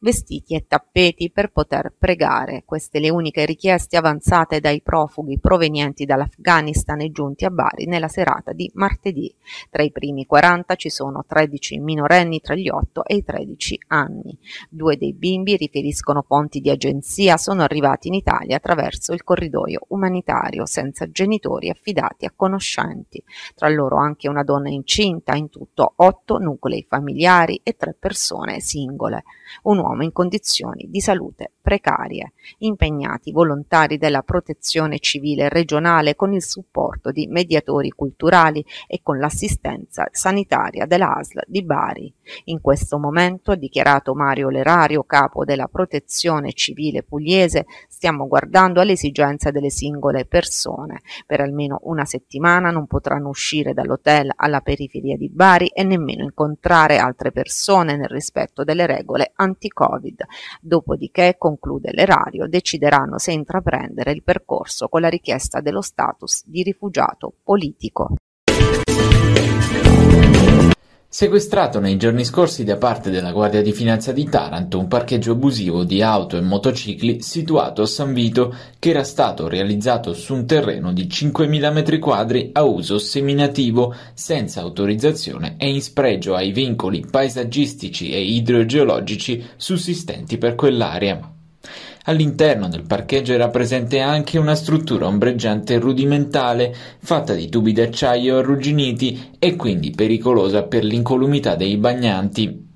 vestiti e tappeti per poter pregare. Queste le uniche richieste avanzate dai profughi provenienti dall'Afghanistan e giunti a Bari nella serata di martedì. Tra i primi 40 ci sono 13 minorenni tra gli 8 e i 13 anni. Due dei bimbi, riferiscono fonti di agenzia, sono arrivati in Italia attraverso il corridoio umanitario senza genitori affidati a conoscenti. Tra loro anche una donna incinta, in tutto 8 nuclei familiari e 3 persone singole. Un uomo in condizioni di salute precarie, impegnati volontari della protezione civile regionale con il supporto di mediatori culturali e con l'assistenza sanitaria dell'ASL di Bari. In questo momento, ha dichiarato Mario Lerario, capo della protezione civile pugliese, stiamo guardando alle esigenze delle singole persone. Per almeno una settimana non potranno uscire dall'hotel alla periferia di Bari e nemmeno incontrare altre persone nel rispetto delle regole anti-Covid. Dopodiché, conclude l'erario, decideranno se intraprendere il percorso con la richiesta dello status di rifugiato politico. Sequestrato nei giorni scorsi da parte della Guardia di Finanza di Taranto un parcheggio abusivo di auto e motocicli situato a San Vito che era stato realizzato su un terreno di 5.000 m2 a uso seminativo senza autorizzazione e in spregio ai vincoli paesaggistici e idrogeologici sussistenti per quell'area. All'interno del parcheggio era presente anche una struttura ombreggiante rudimentale, fatta di tubi d'acciaio arrugginiti e quindi pericolosa per l'incolumità dei bagnanti.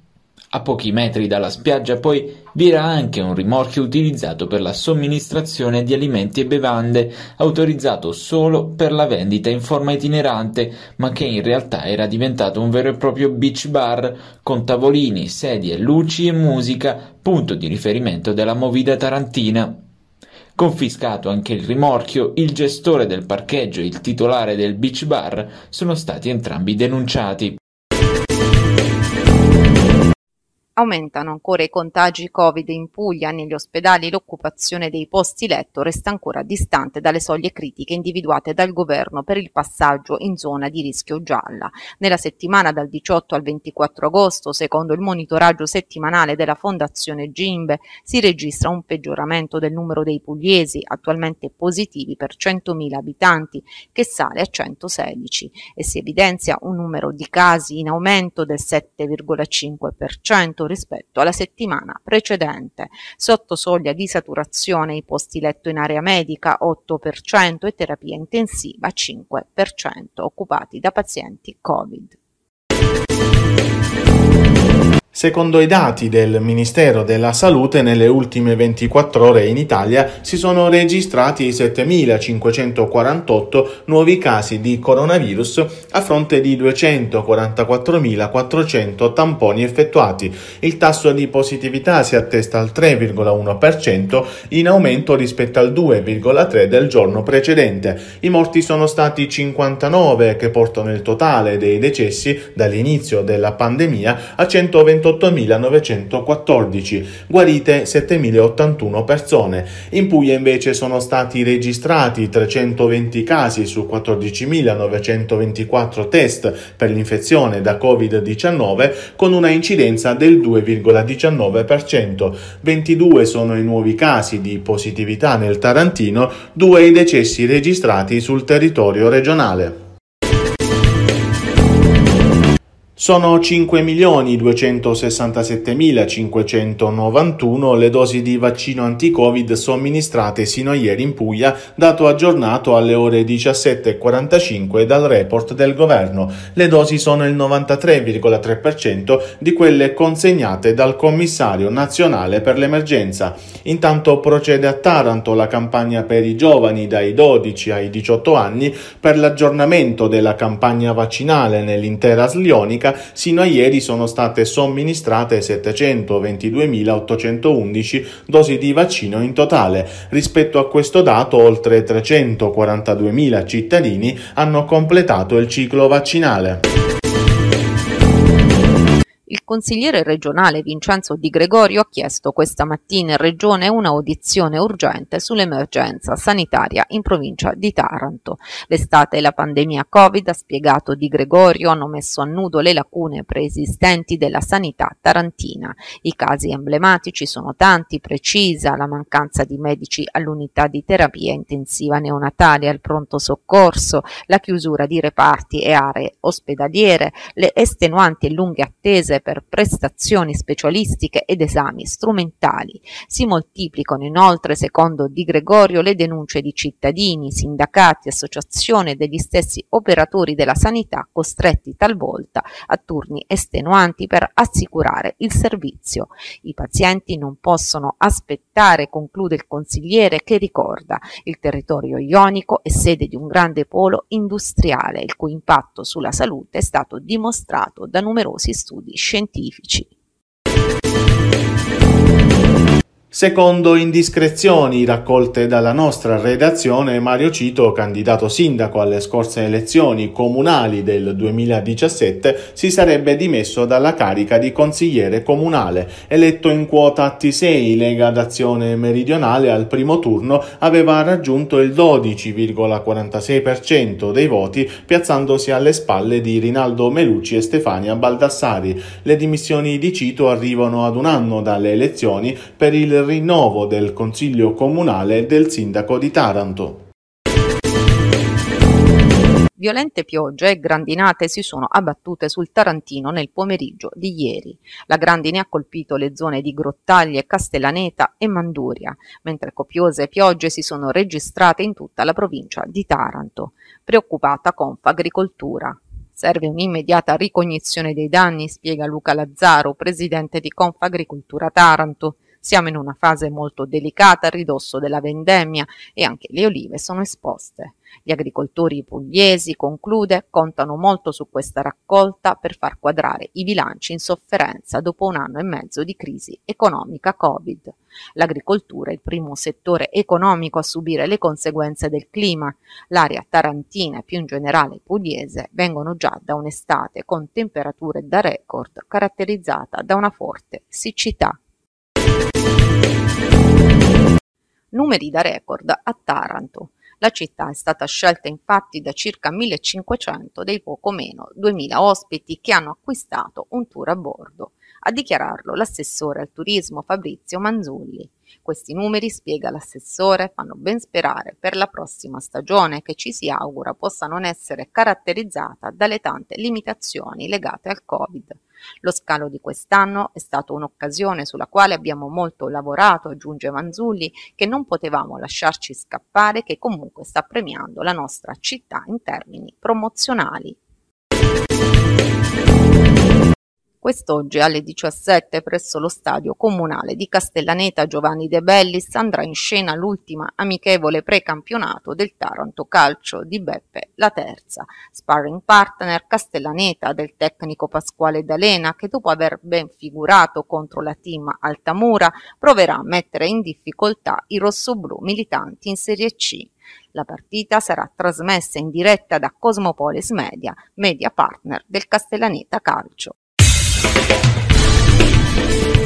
A pochi metri dalla spiaggia poi vi era anche un rimorchio utilizzato per la somministrazione di alimenti e bevande, autorizzato solo per la vendita in forma itinerante, ma che in realtà era diventato un vero e proprio beach bar con tavolini, sedie, luci e musica, punto di riferimento della movida tarantina. Confiscato anche il rimorchio, il gestore del parcheggio e il titolare del beach bar sono stati entrambi denunciati. Aumentano ancora i contagi Covid in Puglia, negli ospedali l'occupazione dei posti letto resta ancora distante dalle soglie critiche individuate dal governo per il passaggio in zona di rischio gialla. Nella settimana dal 18 al 24 agosto, secondo il monitoraggio settimanale della Fondazione Gimbe, si registra un peggioramento del numero dei pugliesi, attualmente positivi per 100.000 abitanti, che sale a 116 e si evidenzia un numero di casi in aumento del 7,5% rispetto alla settimana precedente. Sotto soglia di saturazione i posti letto in area medica 8% e terapia intensiva 5% occupati da pazienti Covid. Secondo i dati del Ministero della Salute, nelle ultime 24 ore in Italia si sono registrati 7.548 nuovi casi di coronavirus a fronte di 244.400 tamponi effettuati. Il tasso di positività si attesta al 3,1%, in aumento rispetto al 2,3% del giorno precedente. I morti sono stati 59, che portano il totale dei decessi dall'inizio della pandemia a 120 28.914, guarite 7.081 persone. In Puglia invece sono stati registrati 320 casi su 14.924 test per l'infezione da Covid-19 con una incidenza del 2,19%. 22 sono i nuovi casi di positività nel Tarantino, due i decessi registrati sul territorio regionale. Sono 5.267.591 le dosi di vaccino anti-Covid somministrate sino a ieri in Puglia, dato aggiornato alle ore 17.45 dal report del governo. Le dosi sono il 93,3% di quelle consegnate dal commissario nazionale per l'emergenza. Intanto procede a Taranto la campagna per i giovani dai 12 ai 18 anni per l'aggiornamento della campagna vaccinale nell'intera Slionica sino a ieri sono state somministrate 722.811 dosi di vaccino in totale. Rispetto a questo dato, oltre 342.000 cittadini hanno completato il ciclo vaccinale. Consigliere regionale Vincenzo Di Gregorio ha chiesto questa mattina in regione un'audizione urgente sull'emergenza sanitaria in provincia di Taranto. L'estate e la pandemia Covid, ha spiegato Di Gregorio, hanno messo a nudo le lacune preesistenti della sanità tarantina. I casi emblematici sono tanti, precisa la mancanza di medici all'unità di terapia intensiva neonatale al pronto soccorso, la chiusura di reparti e aree ospedaliere, le estenuanti e lunghe attese per prestazioni specialistiche ed esami strumentali. Si moltiplicano inoltre, secondo Di Gregorio, le denunce di cittadini, sindacati, associazioni e degli stessi operatori della sanità costretti talvolta a turni estenuanti per assicurare il servizio. I pazienti non possono aspettare, conclude il consigliere che ricorda il territorio ionico è sede di un grande polo industriale il cui impatto sulla salute è stato dimostrato da numerosi studi scientifici. Secondo indiscrezioni raccolte dalla nostra redazione, Mario Cito, candidato sindaco alle scorse elezioni comunali del 2017, si sarebbe dimesso dalla carica di consigliere comunale. Eletto in quota T6, Lega d'Azione Meridionale al primo turno aveva raggiunto il 12,46% dei voti, piazzandosi alle spalle di Rinaldo Melucci e Stefania Baldassari. Le dimissioni di Cito arrivano ad un anno dalle elezioni per il rinnovo del Consiglio Comunale del Sindaco di Taranto. Violente piogge e grandinate si sono abbattute sul Tarantino nel pomeriggio di ieri. La grandine ha colpito le zone di Grottaglie, Castellaneta e Manduria, mentre copiose piogge si sono registrate in tutta la provincia di Taranto. Preoccupata Confagricoltura. Serve un'immediata ricognizione dei danni, spiega Luca Lazzaro, presidente di Confagricoltura Taranto. Siamo in una fase molto delicata a ridosso della vendemmia e anche le olive sono esposte. Gli agricoltori pugliesi, conclude, contano molto su questa raccolta per far quadrare i bilanci in sofferenza dopo un anno e mezzo di crisi economica Covid. L'agricoltura è il primo settore economico a subire le conseguenze del clima. L'area tarantina e più in generale pugliese vengono già da un'estate con temperature da record caratterizzata da una forte siccità. Numeri da record a Taranto. La città è stata scelta infatti da circa 1500 dei poco meno 2000 ospiti che hanno acquistato un tour a bordo. A dichiararlo l'assessore al turismo Fabrizio Manzulli. Questi numeri, spiega l'assessore, fanno ben sperare per la prossima stagione che ci si augura possa non essere caratterizzata dalle tante limitazioni legate al Covid. Lo scalo di quest'anno è stato un'occasione sulla quale abbiamo molto lavorato, aggiunge Manzulli, che non potevamo lasciarci scappare, che comunque sta premiando la nostra città in termini promozionali. Quest'oggi alle 17 presso lo stadio comunale di Castellaneta Giovanni De Bellis andrà in scena l'ultima amichevole precampionato del Taranto Calcio di Beppe La Terza, sparring partner Castellaneta del tecnico Pasquale D'Alena che dopo aver ben figurato contro la team Altamura proverà a mettere in difficoltà i rossoblù militanti in Serie C. La partita sarà trasmessa in diretta da Cosmopolis Media, media partner del Castellaneta Calcio. Thank you.